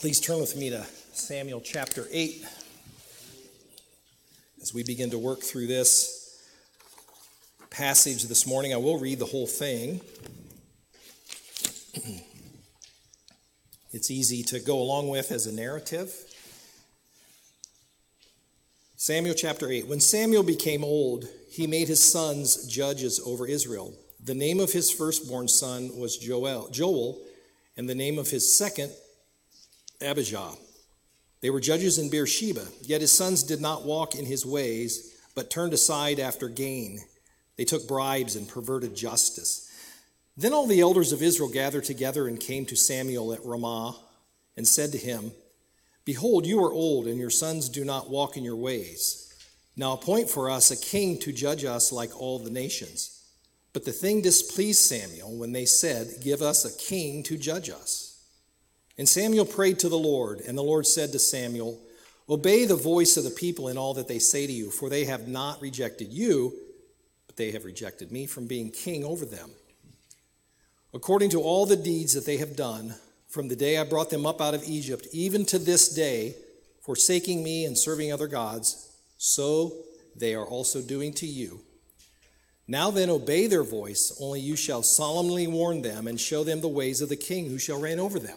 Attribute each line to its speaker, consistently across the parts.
Speaker 1: Please turn with me to Samuel chapter 8 as we begin to work through this passage this morning. I will read the whole thing. It's easy to go along with as a narrative. Samuel chapter 8. When Samuel became old, he made his sons judges over Israel. The name of his firstborn son was Joel, Joel, and the name of his second, Abijah. They were judges in Beersheba, yet his sons did not walk in his ways, but turned aside after gain. They took bribes and perverted justice. Then all the elders of Israel gathered together and came to Samuel at Ramah and said to him, Behold, you are old, and your sons do not walk in your ways. Now appoint for us a king to judge us like all the nations. But the thing displeased Samuel when they said, Give us a king to judge us. And Samuel prayed to the Lord, and the Lord said to Samuel, Obey the voice of the people in all that they say to you, for they have not rejected you, but they have rejected me from being king over them. According to all the deeds that they have done, from the day I brought them up out of Egypt, even to this day, forsaking me and serving other gods, so they are also doing to you. Now then, obey their voice, only you shall solemnly warn them and show them the ways of the king who shall reign over them.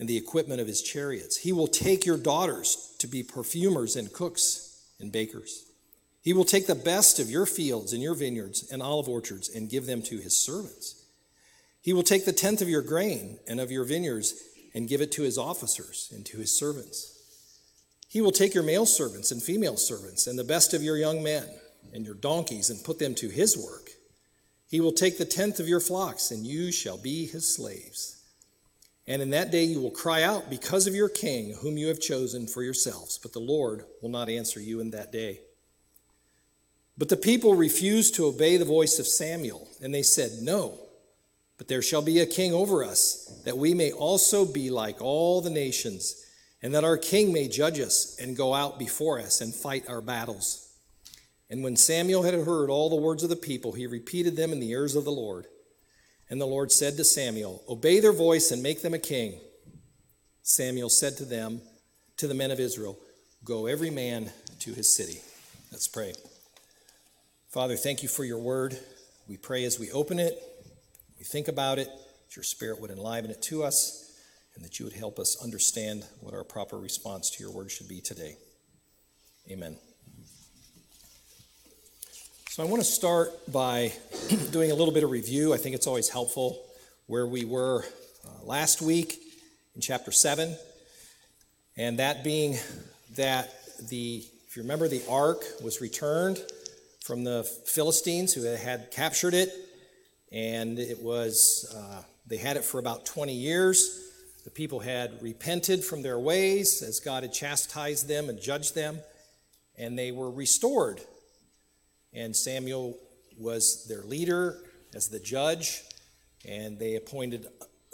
Speaker 1: and the equipment of his chariots. He will take your daughters to be perfumers and cooks and bakers. He will take the best of your fields and your vineyards and olive orchards and give them to his servants. He will take the tenth of your grain and of your vineyards and give it to his officers and to his servants. He will take your male servants and female servants and the best of your young men and your donkeys and put them to his work. He will take the tenth of your flocks, and you shall be his slaves. And in that day you will cry out because of your king, whom you have chosen for yourselves, but the Lord will not answer you in that day. But the people refused to obey the voice of Samuel, and they said, No, but there shall be a king over us, that we may also be like all the nations and that our king may judge us and go out before us and fight our battles. And when Samuel had heard all the words of the people, he repeated them in the ears of the Lord. And the Lord said to Samuel, Obey their voice and make them a king. Samuel said to them, to the men of Israel, Go every man to his city. Let's pray. Father, thank you for your word. We pray as we open it, we think about it, that your spirit would enliven it to us and that you would help us understand what our proper response to your word should be today. Amen. So, I want to start by doing a little bit of review. I think it's always helpful where we were uh, last week in chapter 7, and that being that the, if you remember, the ark was returned from the Philistines who had captured it, and it was, uh, they had it for about 20 years. The people had repented from their ways as God had chastised them and judged them, and they were restored. And Samuel was their leader as the judge, and they appointed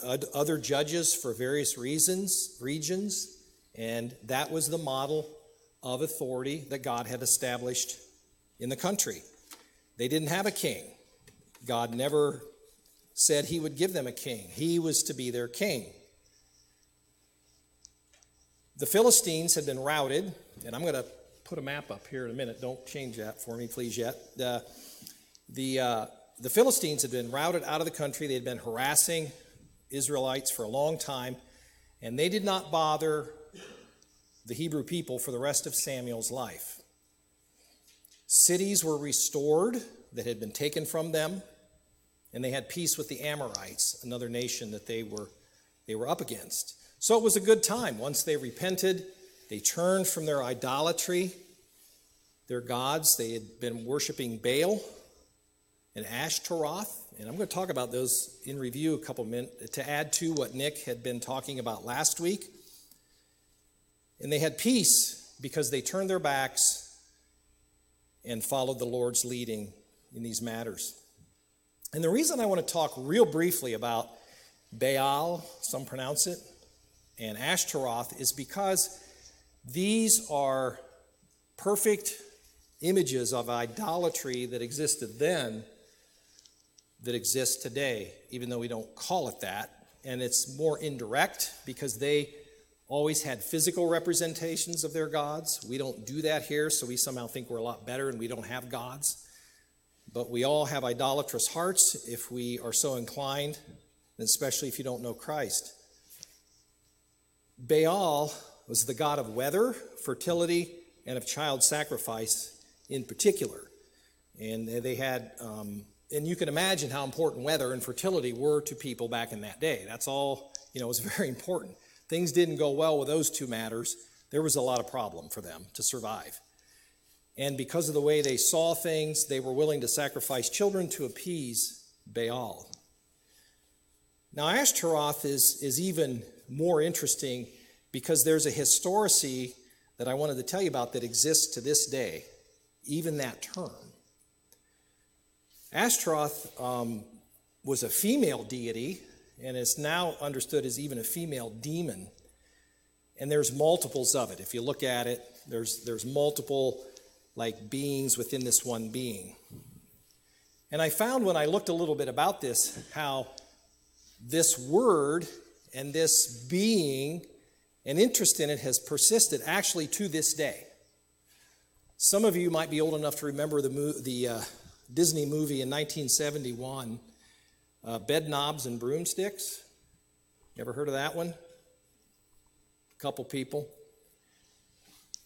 Speaker 1: other judges for various reasons, regions, and that was the model of authority that God had established in the country. They didn't have a king. God never said he would give them a king. He was to be their king. The Philistines had been routed, and I'm going to put a map up here in a minute. Don't change that for me, please, yet. Uh, the, uh, the Philistines had been routed out of the country. They had been harassing Israelites for a long time, and they did not bother the Hebrew people for the rest of Samuel's life. Cities were restored that had been taken from them, and they had peace with the Amorites, another nation that they were, they were up against. So it was a good time. Once they repented, they turned from their idolatry, their gods. They had been worshiping Baal, and Ashtaroth. And I'm going to talk about those in review a couple minutes to add to what Nick had been talking about last week. And they had peace because they turned their backs and followed the Lord's leading in these matters. And the reason I want to talk real briefly about Baal, some pronounce it, and Ashtaroth is because these are perfect images of idolatry that existed then that exist today, even though we don't call it that. And it's more indirect because they always had physical representations of their gods. We don't do that here, so we somehow think we're a lot better and we don't have gods. But we all have idolatrous hearts if we are so inclined, especially if you don't know Christ. Baal was the god of weather, fertility, and of child sacrifice in particular. And they had, um, and you can imagine how important weather and fertility were to people back in that day. That's all, you know, was very important. Things didn't go well with those two matters. There was a lot of problem for them to survive. And because of the way they saw things, they were willing to sacrifice children to appease Baal. Now, Ashtaroth is, is even more interesting because there's a historicity that I wanted to tell you about that exists to this day, even that term. Ashtaroth um, was a female deity and is now understood as even a female demon. And there's multiples of it. If you look at it, there's, there's multiple like beings within this one being. And I found when I looked a little bit about this how this word and this being and interest in it has persisted actually to this day. Some of you might be old enough to remember the, the uh, Disney movie in 1971, uh, Bedknobs and Broomsticks. Ever heard of that one? A couple people.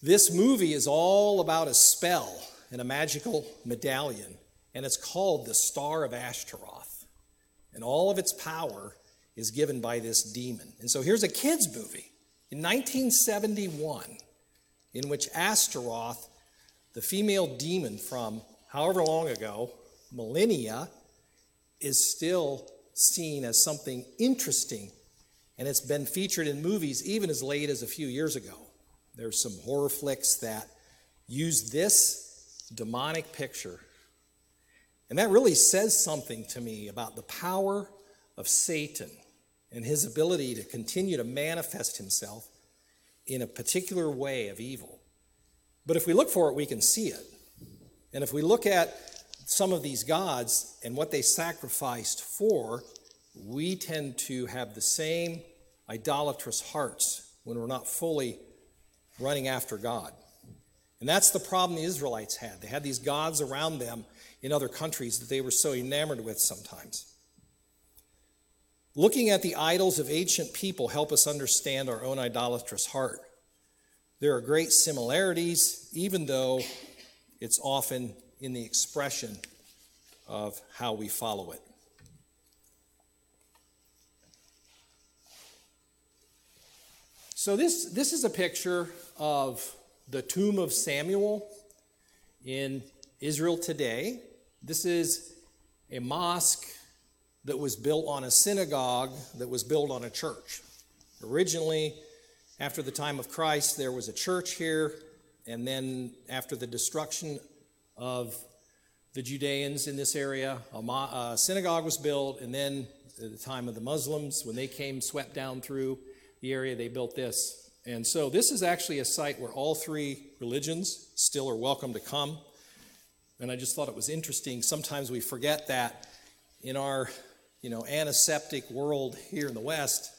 Speaker 1: This movie is all about a spell and a magical medallion, and it's called the Star of Ashtaroth. And all of its power is given by this demon. And so here's a kid's movie in 1971 in which Ashtaroth, the female demon from however long ago, millennia, is still seen as something interesting. And it's been featured in movies even as late as a few years ago. There's some horror flicks that use this demonic picture. And that really says something to me about the power of Satan and his ability to continue to manifest himself in a particular way of evil. But if we look for it, we can see it. And if we look at some of these gods and what they sacrificed for, we tend to have the same idolatrous hearts when we're not fully running after God. And that's the problem the Israelites had. They had these gods around them in other countries that they were so enamored with sometimes. Looking at the idols of ancient people help us understand our own idolatrous heart. There are great similarities, even though it's often in the expression of how we follow it. So, this, this is a picture of the tomb of Samuel in Israel today. This is a mosque that was built on a synagogue that was built on a church. Originally, after the time of Christ, there was a church here, and then after the destruction of the Judeans in this area, a, synagogue was built, and then at the time of the Muslims, when they came, swept down through the area, they built this. And so this is actually a site where all three religions still are welcome to come. And I just thought it was interesting. Sometimes we forget that in our you know, antiseptic world here in the West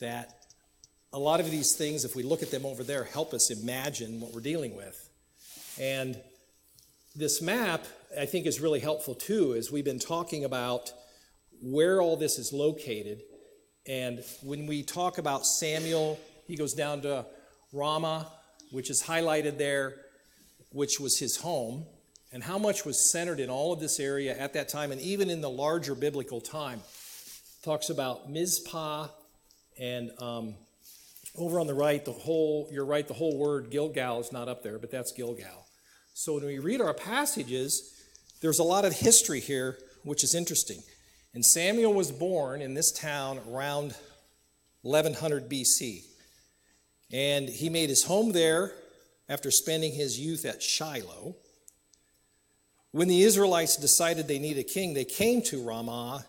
Speaker 1: that a lot of these things, if we look at them over there, help us imagine what we're dealing with. And this map, I think, is really helpful too, as we've been talking about where all this is located. And when we talk about Samuel, he goes down to Ramah, which is highlighted there, which was his home and how much was centered in all of this area at that time, and even in the larger biblical time. Talks about Mizpah, and um, over on the right, the whole, you're right, the whole word Gilgal is not up there, but that's Gilgal. So when we read our passages, there's a lot of history here which is interesting. And Samuel was born in this town around 1100 BC. And he made his home there after spending his youth at Shiloh. When the Israelites decided they needed a king, they came to Ramah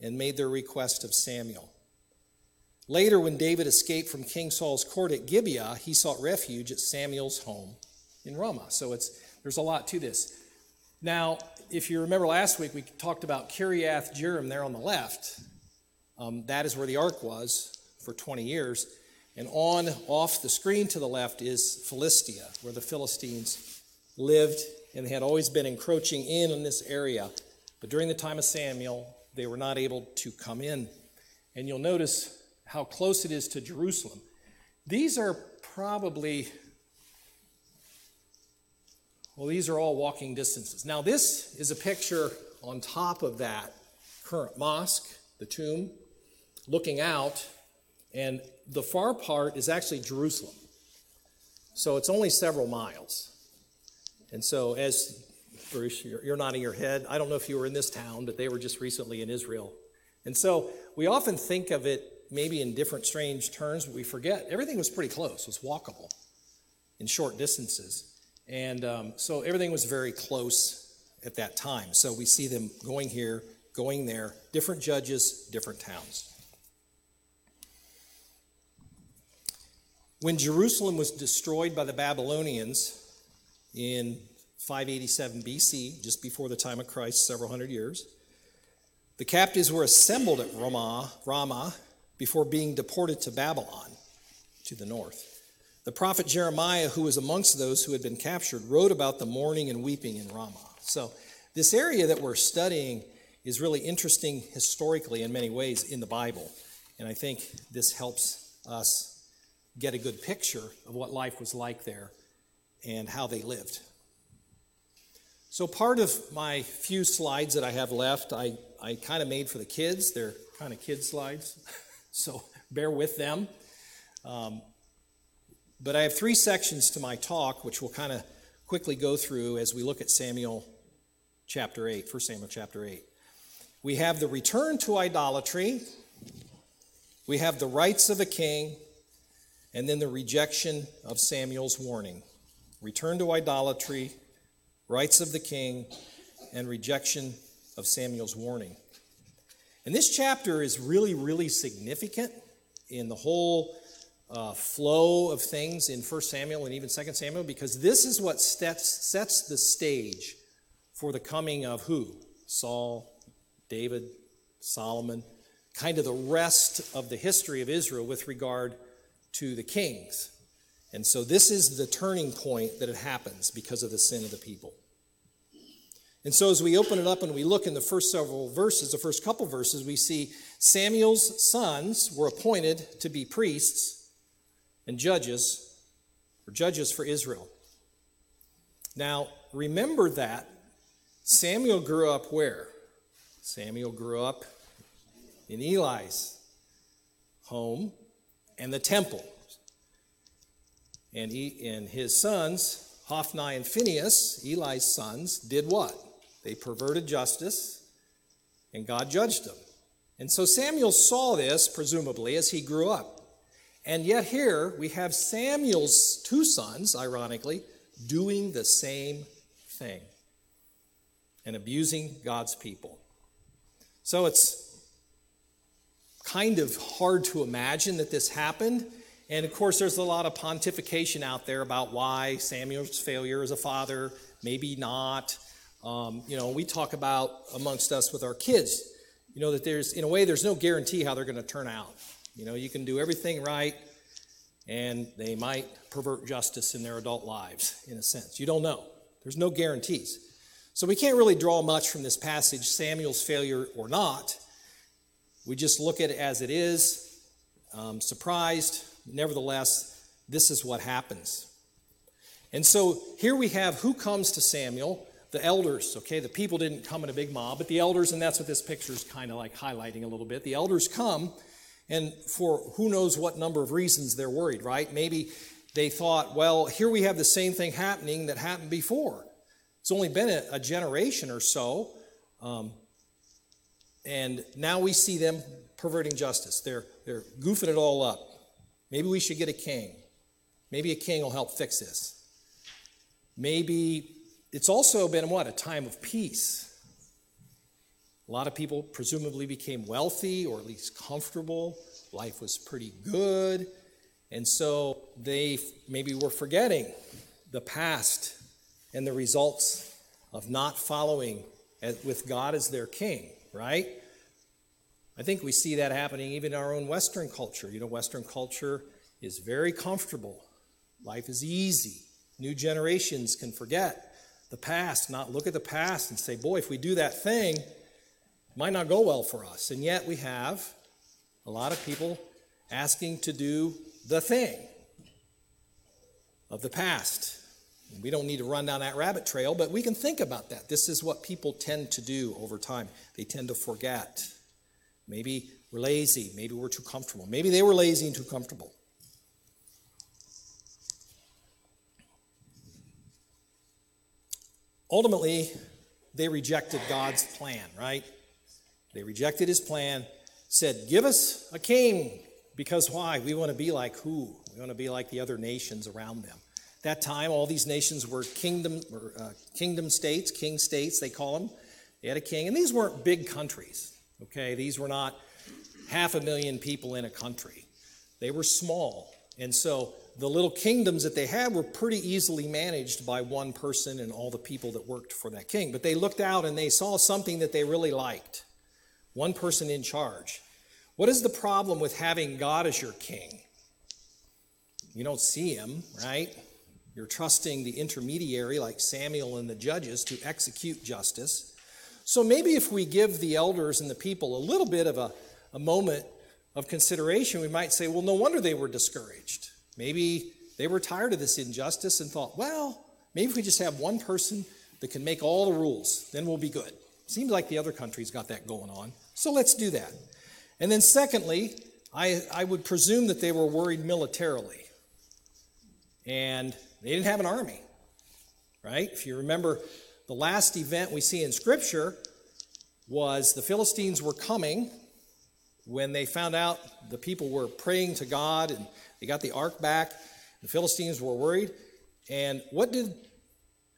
Speaker 1: and made their request of Samuel. Later, when David escaped from King Saul's court at Gibeah, he sought refuge at Samuel's home in Ramah. So it's, there's a lot to this. Now, if you remember last week, we talked about Kiriath Jearim there on the left. Um, that is where the ark was for 20 years. And on off the screen to the left is Philistia, where the Philistines lived, and they had always been encroaching in on this area. But during the time of Samuel, they were not able to come in. And you'll notice how close it is to Jerusalem. These are probably, well, these are all walking distances. Now, this is a picture on top of that current mosque, the tomb, looking out, and the far part is actually Jerusalem. So it's only several miles. And so, as Bruce, you're, you're nodding your head, I don't know if you were in this town, but they were just recently in Israel. And so we often think of it maybe in different strange terms, but we forget everything was pretty close, it was walkable in short distances. And um, so everything was very close at that time. So we see them going here, going there, different judges, different towns. When Jerusalem was destroyed by the Babylonians in 587 BC, just before the time of Christ, several hundred years, the captives were assembled at Ramah, Ramah before being deported to Babylon to the north. The prophet Jeremiah, who was amongst those who had been captured, wrote about the mourning and weeping in Ramah. So, this area that we're studying is really interesting historically in many ways in the Bible. And I think this helps us get a good picture of what life was like there and how they lived. So, part of my few slides that I have left, I, I kind of made for the kids. They're kind of kid slides. so bear with them. Um, but I have three sections to my talk, which we'll kind of quickly go through as we look at Samuel chapter 8, 1 Samuel chapter 8. We have the return to idolatry, we have the rights of a king, and then the rejection of Samuel's warning. Return to idolatry, rights of the king, and rejection of Samuel's warning. And this chapter is really, really significant in the whole uh, flow of things in 1 Samuel and even 2 Samuel because this is what sets, sets the stage for the coming of who? Saul, David, Solomon, kind of the rest of the history of Israel with regard to the kings. And so this is the turning point that it happens because of the sin of the people. And so, as we open it up and we look in the first several verses, the first couple verses, we see Samuel's sons were appointed to be priests and judges, or judges for Israel. Now, remember that Samuel grew up where? Samuel grew up in Eli's home and the temple. And, he, and his sons, Hophni and Phinehas, Eli's sons, did what? They perverted justice, and God judged them. And so Samuel saw this, presumably, as he grew up. And yet, here we have Samuel's two sons, ironically, doing the same thing and abusing God's people. So it's kind of hard to imagine that this happened. And of course, there's a lot of pontification out there about why Samuel's failure as a father, maybe not. Um, you know, we talk about amongst us with our kids, you know, that there's, in a way, there's no guarantee how they're going to turn out. You know, you can do everything right, and they might pervert justice in their adult lives, in a sense. You don't know. There's no guarantees. So we can't really draw much from this passage, Samuel's failure or not. We just look at it as it is, um, surprised. Nevertheless, this is what happens. And so here we have who comes to Samuel the elders, okay, the people didn't come in a big mob, but the elders, and that's what this picture is kind of like highlighting a little bit. The elders come, and for who knows what number of reasons they're worried, right? Maybe they thought, well, here we have the same thing happening that happened before. It's only been a, a generation or so. Um, And now we see them perverting justice. They're, they're goofing it all up. Maybe we should get a king. Maybe a king will help fix this. Maybe it's also been what? A time of peace. A lot of people presumably became wealthy or at least comfortable. Life was pretty good. And so they maybe were forgetting the past and the results of not following with God as their king, right? I think we see that happening even in our own Western culture. You know, Western culture is very comfortable, life is easy. New generations can forget the past, not look at the past and say, boy, if we do that thing, it might not go well for us. And yet we have a lot of people asking to do the thing of the past. We don't need to run down that rabbit trail, but we can think about that. This is what people tend to do over time. They tend to forget. Maybe we're lazy. Maybe we're too comfortable. Maybe they were lazy and too comfortable. Ultimately, they rejected God's plan, right? They rejected his plan, said, Give us a king. Because why? We want to be like who? We want to be like the other nations around them. That time, all these nations were kingdom, or, uh, kingdom states, king states, they call them. They had a king, and these weren't big countries, okay? These were not half a million people in a country. They were small. And so the little kingdoms that they had were pretty easily managed by one person and all the people that worked for that king. But they looked out and they saw something that they really liked one person in charge. What is the problem with having God as your king? You don't see him, right? You're trusting the intermediary, like Samuel and the judges, to execute justice. So maybe if we give the elders and the people a little bit of a, a moment of consideration, we might say, well, no wonder they were discouraged. Maybe they were tired of this injustice and thought, well, maybe if we just have one person that can make all the rules, then we'll be good. Seems like the other countries got that going on. So let's do that. And then, secondly, I, I would presume that they were worried militarily. And they didn't have an army, right? If you remember, the last event we see in Scripture was the Philistines were coming when they found out the people were praying to God and they got the ark back. The Philistines were worried. And what did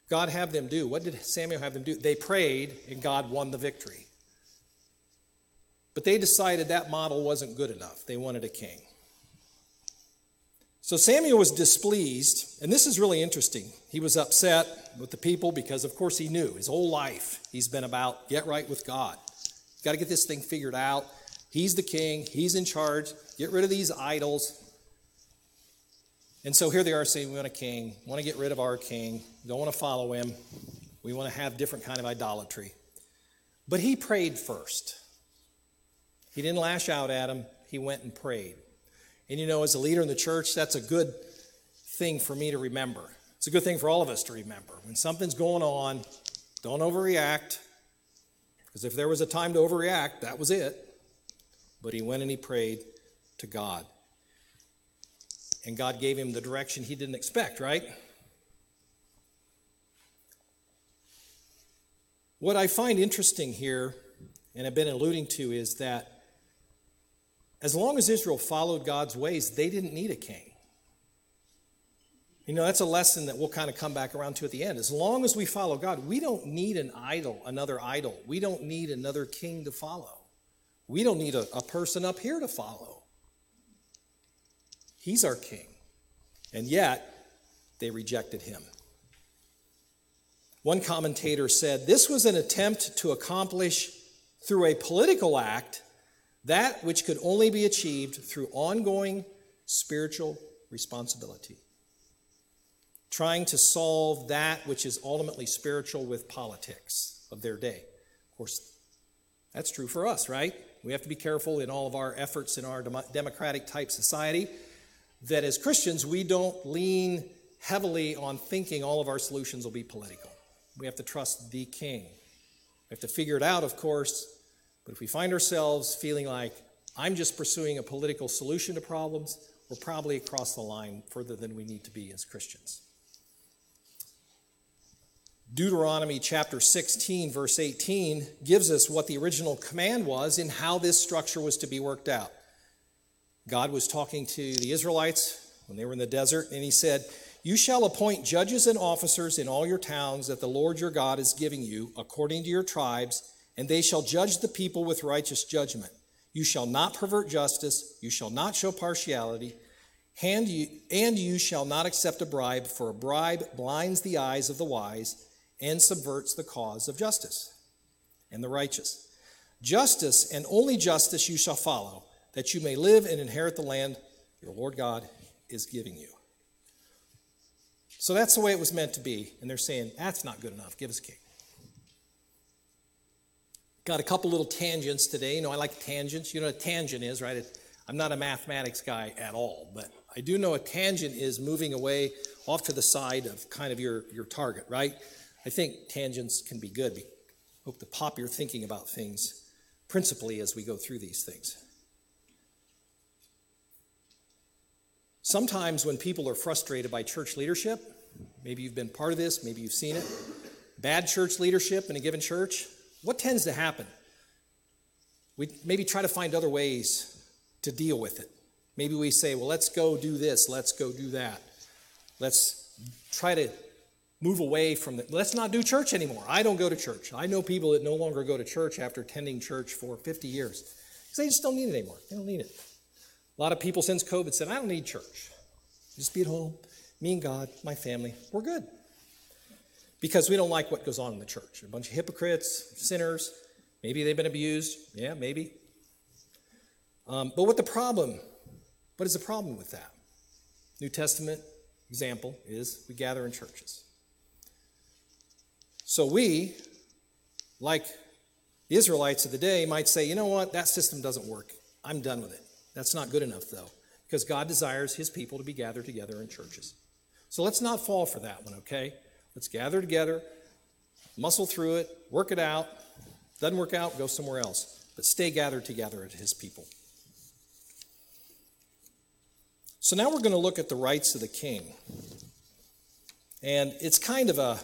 Speaker 1: God have them do? What did Samuel have them do? They prayed and God won the victory. But they decided that model wasn't good enough. They wanted a king. So Samuel was displeased, and this is really interesting. He was upset with the people because, of course, he knew his whole life he's been about get right with God. Got to get this thing figured out. He's the king, he's in charge. Get rid of these idols. And so here they are saying, We want a king, we want to get rid of our king, don't want to follow him. We want to have different kind of idolatry. But he prayed first. He didn't lash out at him, he went and prayed. And you know, as a leader in the church, that's a good thing for me to remember. It's a good thing for all of us to remember. When something's going on, don't overreact. Because if there was a time to overreact, that was it. But he went and he prayed to God. And God gave him the direction he didn't expect, right? What I find interesting here, and I've been alluding to, is that as long as Israel followed God's ways, they didn't need a king. You know, that's a lesson that we'll kind of come back around to at the end. As long as we follow God, we don't need an idol, another idol. We don't need another king to follow. We don't need a, a person up here to follow. He's our king. And yet, they rejected him. One commentator said this was an attempt to accomplish through a political act that which could only be achieved through ongoing spiritual responsibility. Trying to solve that which is ultimately spiritual with politics of their day. Of course, that's true for us, right? We have to be careful in all of our efforts in our democratic type society that as Christians, we don't lean heavily on thinking all of our solutions will be political. We have to trust the king. We have to figure it out, of course, but if we find ourselves feeling like I'm just pursuing a political solution to problems, we're probably across the line further than we need to be as Christians. Deuteronomy chapter 16, verse 18, gives us what the original command was and how this structure was to be worked out. God was talking to the Israelites when they were in the desert, and he said, You shall appoint judges and officers in all your towns that the Lord your God is giving you, according to your tribes, and they shall judge the people with righteous judgment. You shall not pervert justice, you shall not show partiality, and you, and you shall not accept a bribe, for a bribe blinds the eyes of the wise and subverts the cause of justice and the righteous. Justice and only justice you shall follow, that you may live and inherit the land your Lord God is giving you. So that's the way it was meant to be. And they're saying, that's not good enough. Give us a king. Got a couple little tangents today. You know, I like tangents. You know what a tangent is, right? I'm not a mathematics guy at all, but I do know a tangent is moving away off to the side of kind of your, your target, right? I think tangents can be good. Hope to pop your thinking about things principally as we go through these things. Sometimes when people are frustrated by church leadership, maybe you've been part of this, maybe you've seen it, bad church leadership in a given church, what tends to happen? We maybe try to find other ways to deal with it. Maybe we say, well, let's go do this, let's go do that. Let's try to move away from the, let's not do church anymore. I don't go to church. I know people that no longer go to church after attending church for 50 years because they just don't need it anymore. They don't need it. A lot of people since COVID said, I don't need church. Just be at home, me and God, my family, we're good. Because we don't like what goes on in the church. A bunch of hypocrites, sinners, maybe they've been abused. Yeah, maybe. Um, but what the problem, what is the problem with that? New Testament example is we gather in churches. So we, like the Israelites of the day, might say, you know what, that system doesn't work. I'm done with it. That's not good enough, though, because God desires his people to be gathered together in churches. So let's not fall for that one, okay? Let's gather together, muscle through it, work it out. Doesn't work out, go somewhere else. But stay gathered together as his people. So now we're going to look at the rights of the king. And it's kind of a,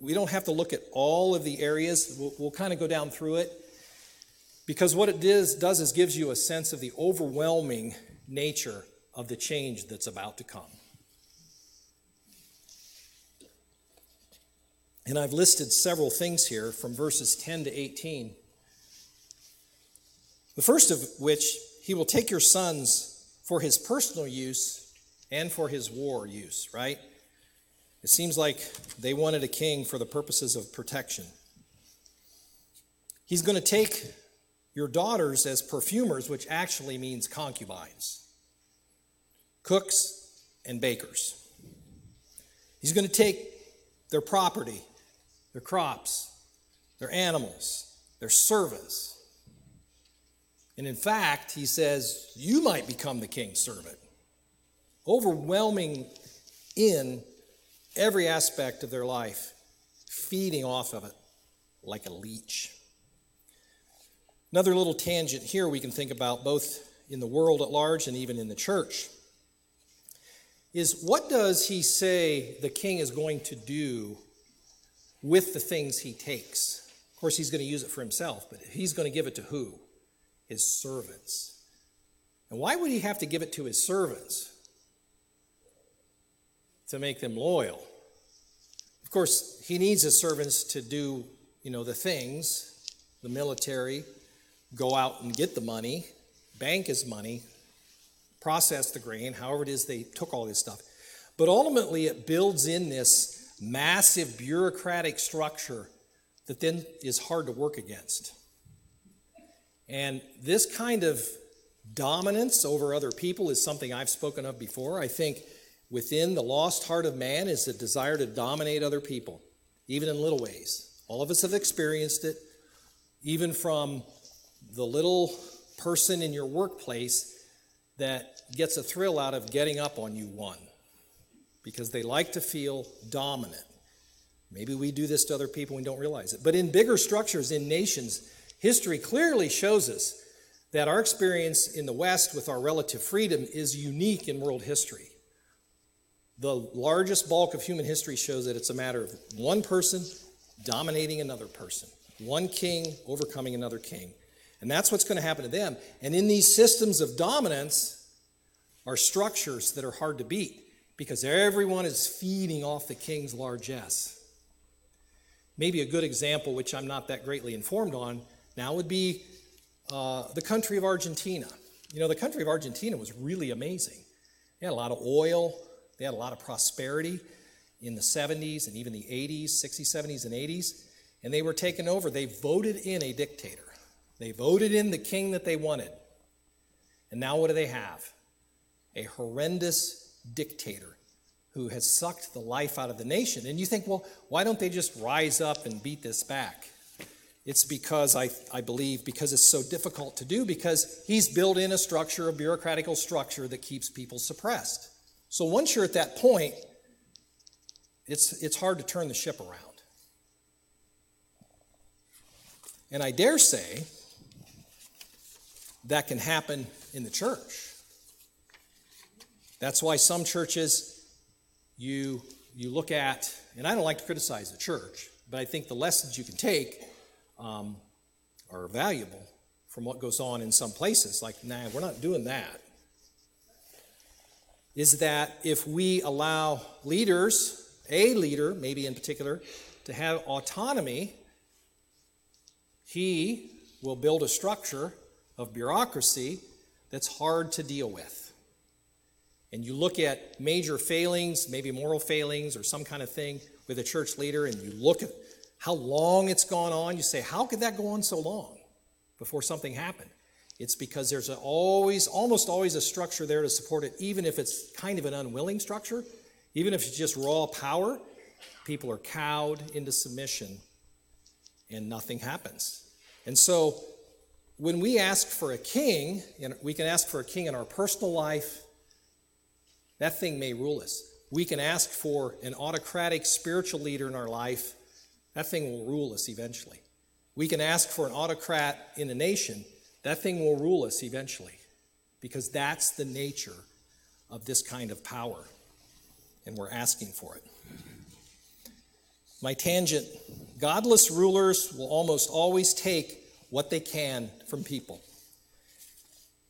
Speaker 1: we don't have to look at all of the areas. We'll, we'll kind of go down through it. Because what it does, does is gives you a sense of the overwhelming nature of the change that's about to come. And I've listed several things here from verses 10 to 18. The first of which, he will take your sons for his personal use and for his war use, right? It seems like they wanted a king for the purposes of protection. He's going to take your daughters as perfumers, which actually means concubines, cooks, and bakers. He's going to take their property, their crops, their animals, their servants. And in fact, he says, you might become the king's servant. Overwhelming in every aspect of their life, feeding off of it like a leech. Another little tangent here we can think about both in the world at large and even in the church is what does he say the king is going to do with the things he takes? Of course, he's going to use it for himself, but he's going to give it to who? His servants. And why would he have to give it to his servants? To make them loyal. Of course, he needs his servants to do, you know, the things, the military, go out and get the money, bank his money, process the grain, however it is they took all this stuff. But ultimately, it builds in this massive bureaucratic structure that then is hard to work against. And this kind of dominance over other people is something I've spoken of before. I think within the lost heart of man is the desire to dominate other people, even in little ways. All of us have experienced it, even from the little person in your workplace that gets a thrill out of getting up on you one because they like to feel dominant. Maybe we do this to other people and don't realize it. But in bigger structures, in nations, history clearly shows us that our experience in the West with our relative freedom is unique in world history. The largest bulk of human history shows that it's a matter of one person dominating another person, one king overcoming another king. And that's what's going to happen to them. And in these systems of dominance are structures that are hard to beat because everyone is feeding off the king's largesse. Maybe a good example, which I'm not that greatly informed on now, would be uh, the country of Argentina. You know, the country of Argentina was really amazing. They had a lot of oil, they had a lot of prosperity in the 70s and even the 80s, 60s, 70s, and 80s. And they were taken over. They voted in a dictator, they voted in the king that they wanted. And now what do they have? A horrendous dictator who has sucked the life out of the nation. And you think, well, why don't they just rise up and beat this back? It's because I, I believe because it's so difficult to do because he's built in a structure, a bureaucratical structure that keeps people suppressed. So once you're at that point, it's, it's hard to turn the ship around. And I dare say that can happen in the church. That's why some churches you, you look at, and I don't like to criticize the church, but I think the lessons you can take um, are valuable from what goes on in some places. Like, nah, we're not doing that. Is that if we allow leaders, a leader, maybe in particular, to have autonomy, he will build a structure of bureaucracy that's hard to deal with. And you look at major failings, maybe moral failings or some kind of thing with a church leader, and you look at how long it's gone on, you say, How could that go on so long before something happened? It's because there's always, almost always, a structure there to support it, even if it's kind of an unwilling structure, even if it's just raw power. People are cowed into submission and nothing happens. And so, when we ask for a king, and we can ask for a king in our personal life, that thing may rule us. We can ask for an autocratic spiritual leader in our life, that thing will rule us eventually. We can ask for an autocrat in a nation, that thing will rule us eventually, because that's the nature of this kind of power, and we're asking for it. My tangent godless rulers will almost always take what they can from people.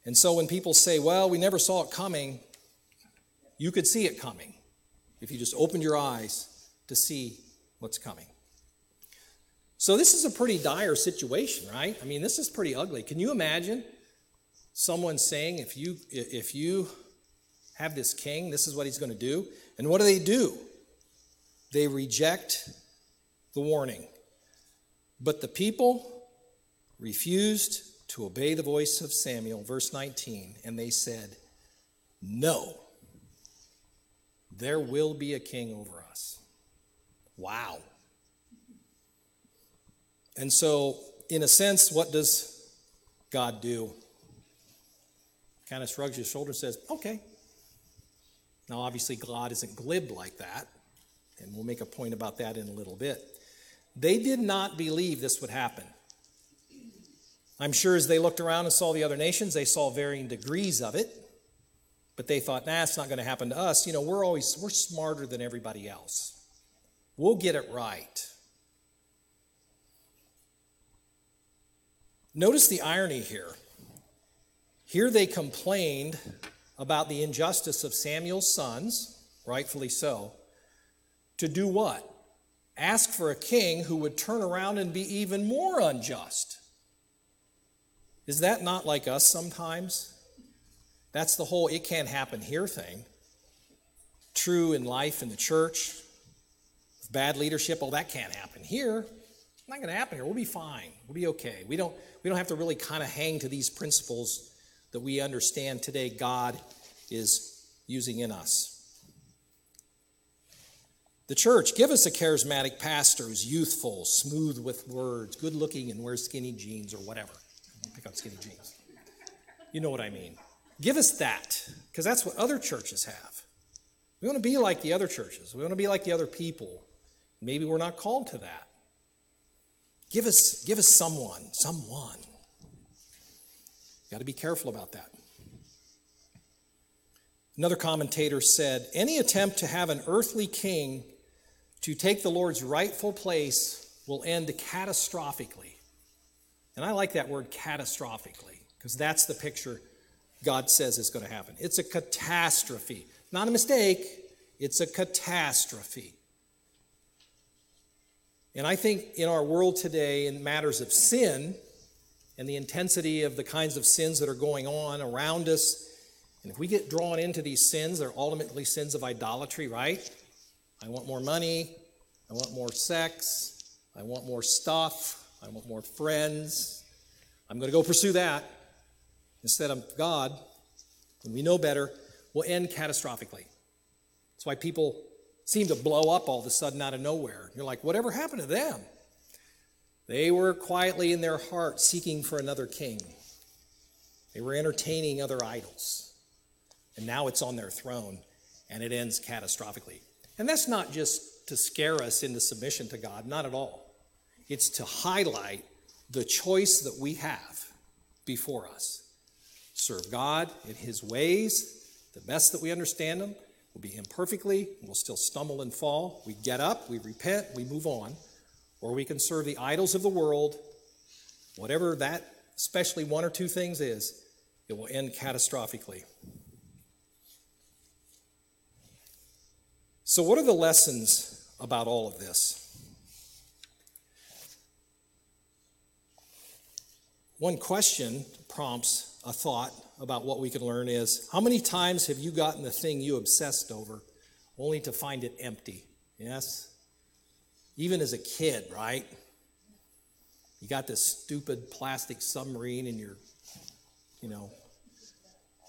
Speaker 1: And so when people say, well, we never saw it coming, you could see it coming if you just opened your eyes to see what's coming. So this is a pretty dire situation, right? I mean, this is pretty ugly. Can you imagine someone saying, if you if you have this king, this is what he's going to do? And what do they do? They reject the warning. But the people refused to obey the voice of Samuel, verse 19, and they said, No, there will be a king over us. Wow. And so, in a sense, what does God do? Kind of shrugs his shoulders says, okay. Now, obviously, God isn't glib like that, and we'll make a point about that in a little bit. They did not believe this would happen. I'm sure as they looked around and saw the other nations, they saw varying degrees of it, but they thought, nah, it's not going to happen to us. You know, we're always, we're smarter than everybody else. We'll get it right. Notice the irony here. Here they complained about the injustice of Samuel's sons, rightfully so, to do what? Ask for a king who would turn around and be even more unjust. Is that not like us sometimes? That's the whole it can't happen here thing. True in life in the church, bad leadership, oh, that can't happen here. It's not going to happen here. We'll be fine. We'll be okay. We don't, we don't have to really kind of hang to these principles that we understand today God is using in us. The church, give us a charismatic pastor who's youthful, smooth with words, good looking, and wears skinny jeans or whatever. Pick up skinny jeans. You know what I mean. Give us that, because that's what other churches have. We want to be like the other churches. We want to be like the other people. Maybe we're not called to that. Give us, give us someone, someone. Got to be careful about that. Another commentator said any attempt to have an earthly king to take the Lord's rightful place will end catastrophically. And I like that word catastrophically because that's the picture God says is going to happen. It's a catastrophe, not a mistake, it's a catastrophe. And I think in our world today, in matters of sin and the intensity of the kinds of sins that are going on around us, and if we get drawn into these sins, they're ultimately sins of idolatry, right? I want more money. I want more sex. I want more stuff. I want more friends. I'm going to go pursue that instead of God. When we know better, will end catastrophically. That's why people seem to blow up all of a sudden out of nowhere. You're like, whatever happened to them? They were quietly in their heart seeking for another king. They were entertaining other idols and now it's on their throne, and it ends catastrophically. And that's not just to scare us into submission to God, not at all. It's to highlight the choice that we have before us. Serve God in His ways, the best that we understand them. We'll be imperfectly, we'll still stumble and fall. We get up, we repent, we move on. Or we can serve the idols of the world, whatever that, especially one or two things is, it will end catastrophically. So, what are the lessons about all of this? One question prompts a thought about what we can learn is how many times have you gotten the thing you obsessed over only to find it empty? Yes? Even as a kid, right? You got this stupid plastic submarine in your, you know,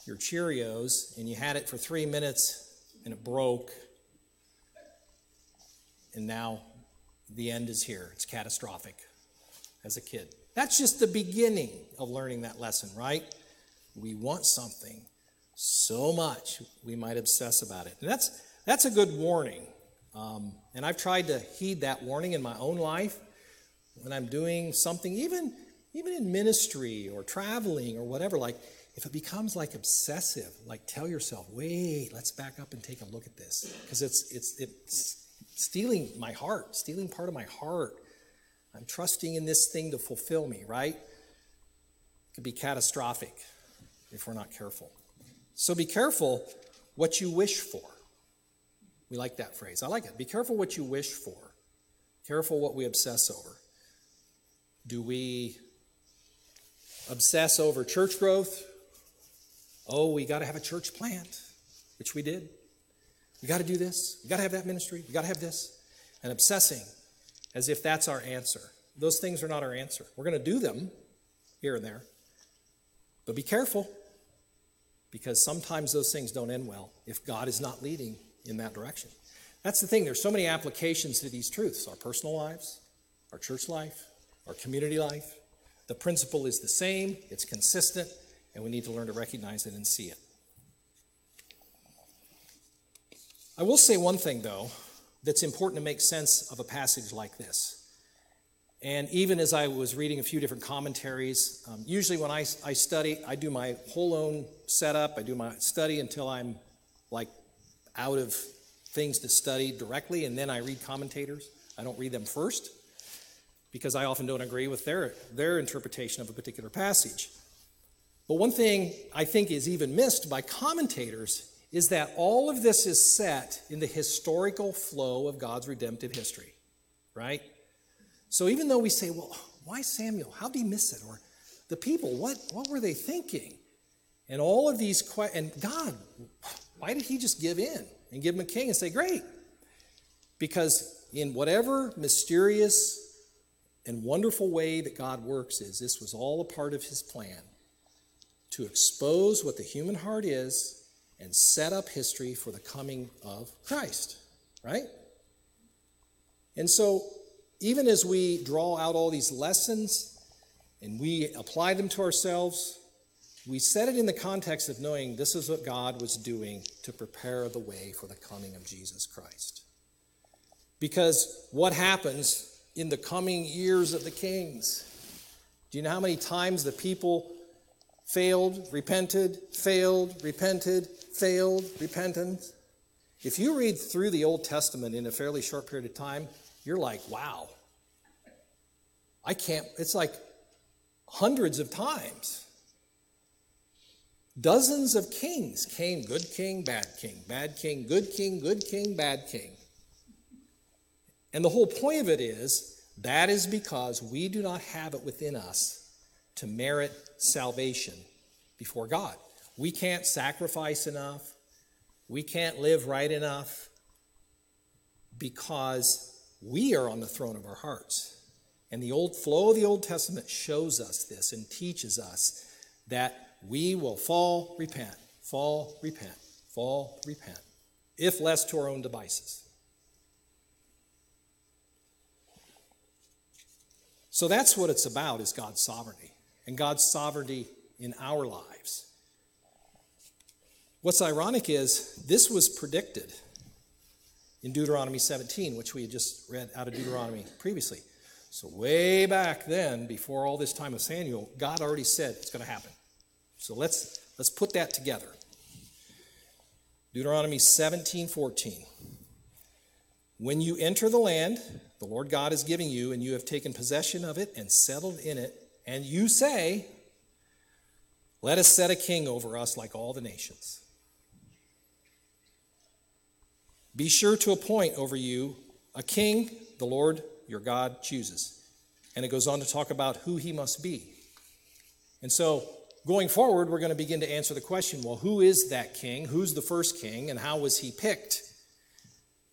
Speaker 1: your Cheerios, and you had it for three minutes and it broke, and now the end is here. It's catastrophic as a kid. That's just the beginning of learning that lesson, right? We want something so much we might obsess about it. And that's, that's a good warning. Um, and I've tried to heed that warning in my own life when I'm doing something, even, even in ministry or traveling or whatever. Like, if it becomes like obsessive, like tell yourself, wait, let's back up and take a look at this. Because it's, it's, it's stealing my heart, stealing part of my heart. I'm trusting in this thing to fulfill me, right? It could be catastrophic if we're not careful. So be careful what you wish for. We like that phrase. I like it. Be careful what you wish for. Careful what we obsess over. Do we obsess over church growth? Oh, we got to have a church plant, which we did. We got to do this. We got to have that ministry. We got to have this. And obsessing as if that's our answer. Those things are not our answer. We're going to do them here and there. But be careful because sometimes those things don't end well if God is not leading in that direction. That's the thing. There's so many applications to these truths our personal lives, our church life, our community life. The principle is the same, it's consistent, and we need to learn to recognize it and see it. I will say one thing, though, that's important to make sense of a passage like this. And even as I was reading a few different commentaries, um, usually when I, I study, I do my whole own setup. I do my study until I'm like out of things to study directly, and then I read commentators. I don't read them first because I often don't agree with their, their interpretation of a particular passage. But one thing I think is even missed by commentators is that all of this is set in the historical flow of God's redemptive history, right? So even though we say, well, why Samuel? How did he miss it? Or the people, what, what were they thinking? And all of these questions, and God, why did he just give in and give him a king and say, great? Because in whatever mysterious and wonderful way that God works is, this was all a part of his plan to expose what the human heart is and set up history for the coming of Christ, right? And so, even as we draw out all these lessons and we apply them to ourselves, we set it in the context of knowing this is what God was doing to prepare the way for the coming of Jesus Christ. Because what happens in the coming years of the kings? Do you know how many times the people failed, repented, failed, repented, failed repentance. If you read through the Old Testament in a fairly short period of time, you're like, wow. I can't, it's like hundreds of times. Dozens of kings came good king, bad king, bad king, good king, good king, bad king. And the whole point of it is that is because we do not have it within us to merit salvation before God. We can't sacrifice enough. We can't live right enough because we are on the throne of our hearts. And the old flow of the Old Testament shows us this and teaches us that we will fall, repent, fall, repent, fall, repent, if less to our own devices. So that's what it's about is God's sovereignty and God's sovereignty in our lives. What's ironic is this was predicted in Deuteronomy 17, which we had just read out of Deuteronomy previously. So, way back then, before all this time of Samuel, God already said it's going to happen. So let's let's put that together. Deuteronomy 17, 14. When you enter the land the Lord God is giving you, and you have taken possession of it and settled in it, and you say, Let us set a king over us like all the nations. Be sure to appoint over you a king the Lord your God chooses. And it goes on to talk about who he must be. And so going forward, we're going to begin to answer the question well, who is that king? Who's the first king? And how was he picked?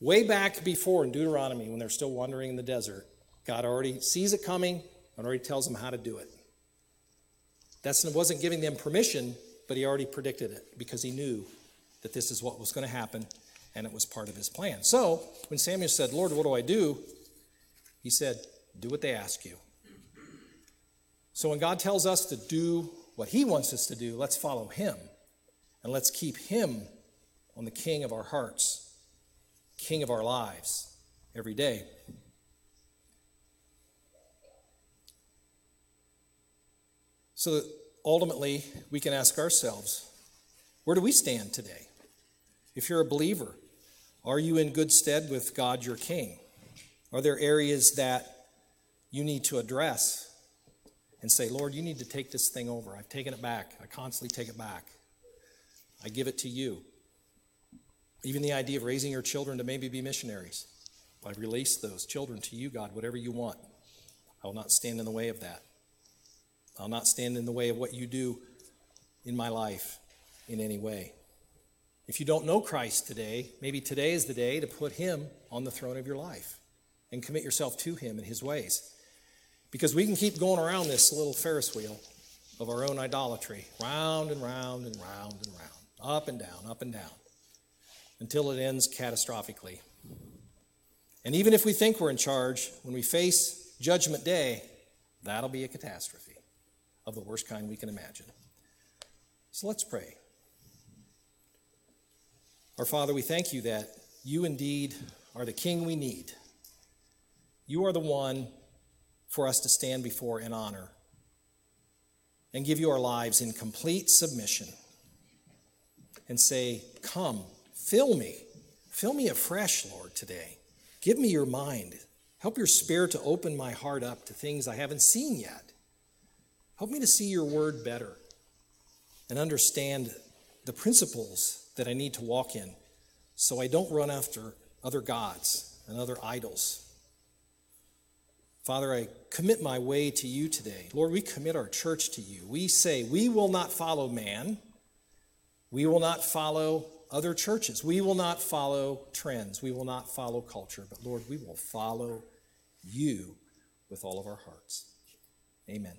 Speaker 1: Way back before in Deuteronomy, when they're still wandering in the desert, God already sees it coming and already tells them how to do it. That wasn't giving them permission, but he already predicted it because he knew that this is what was going to happen and it was part of his plan. So when Samuel said, Lord, what do I do? He said, Do what they ask you. So when God tells us to do what He wants us to do, let's follow Him. And let's keep Him on the king of our hearts, king of our lives every day. So ultimately, we can ask ourselves where do we stand today? If you're a believer, are you in good stead with God your King? Are there areas that you need to address and say, Lord, you need to take this thing over. I've taken it back. I constantly take it back. I give it to you. Even the idea of raising your children to maybe be missionaries. I release those children to you, God, whatever you want. I will not stand in the way of that. I'll not stand in the way of what you do in my life in any way. If you don't know Christ today, maybe today is the day to put him on the throne of your life and commit yourself to him and his ways. Because we can keep going around this little Ferris wheel of our own idolatry, round and round and round and round, up and down, up and down, until it ends catastrophically. And even if we think we're in charge, when we face Judgment Day, that'll be a catastrophe of the worst kind we can imagine. So let's pray. Our Father, we thank you that you indeed are the King we need. You are the one for us to stand before in honor and give you our lives in complete submission and say, Come, fill me. Fill me afresh, Lord, today. Give me your mind. Help your spirit to open my heart up to things I haven't seen yet. Help me to see your word better and understand the principles that I need to walk in so I don't run after other gods and other idols Father, I commit my way to you today. Lord, we commit our church to you. We say, we will not follow man. We will not follow other churches. We will not follow trends. We will not follow culture. But Lord, we will follow you with all of our hearts. Amen.